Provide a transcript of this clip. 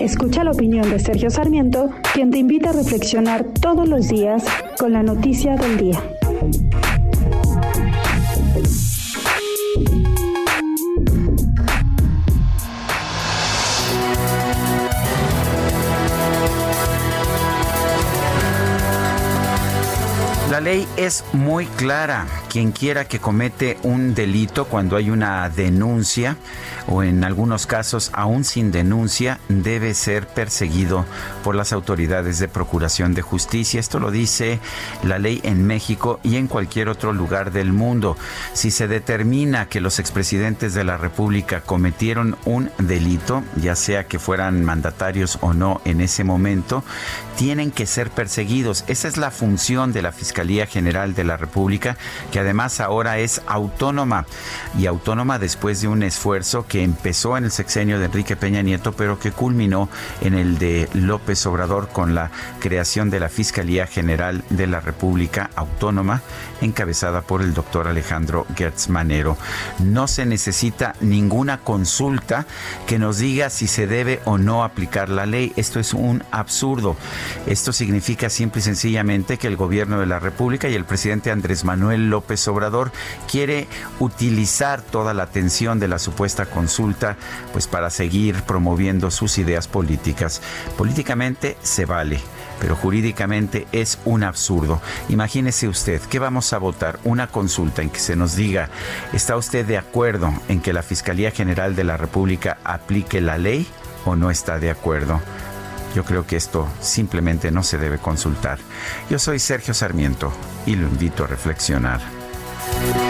Escucha la opinión de Sergio Sarmiento, quien te invita a reflexionar todos los días con la noticia del día. La ley es muy clara. Quien quiera que comete un delito cuando hay una denuncia o en algunos casos aún sin denuncia debe ser perseguido por las autoridades de procuración de justicia. Esto lo dice la ley en México y en cualquier otro lugar del mundo. Si se determina que los expresidentes de la República cometieron un delito, ya sea que fueran mandatarios o no en ese momento, tienen que ser perseguidos. Esa es la función de la Fiscalía General de la República, que además ahora es autónoma y autónoma después de un esfuerzo que empezó en el sexenio de Enrique Peña Nieto, pero que culminó en el de López Obrador con la creación de la Fiscalía General de la República Autónoma, encabezada por el doctor Alejandro Gertz Manero. No se necesita ninguna consulta que nos diga si se debe o no aplicar la ley. Esto es un absurdo. Esto significa simple y sencillamente que el gobierno de la República y el presidente Andrés Manuel López Obrador quiere utilizar toda la atención de la supuesta consulta pues para seguir promoviendo sus ideas políticas. Políticamente se vale, pero jurídicamente es un absurdo. Imagínese usted que vamos a votar una consulta en que se nos diga, ¿está usted de acuerdo en que la Fiscalía General de la República aplique la ley o no está de acuerdo? Yo creo que esto simplemente no se debe consultar. Yo soy Sergio Sarmiento y lo invito a reflexionar. Thank you.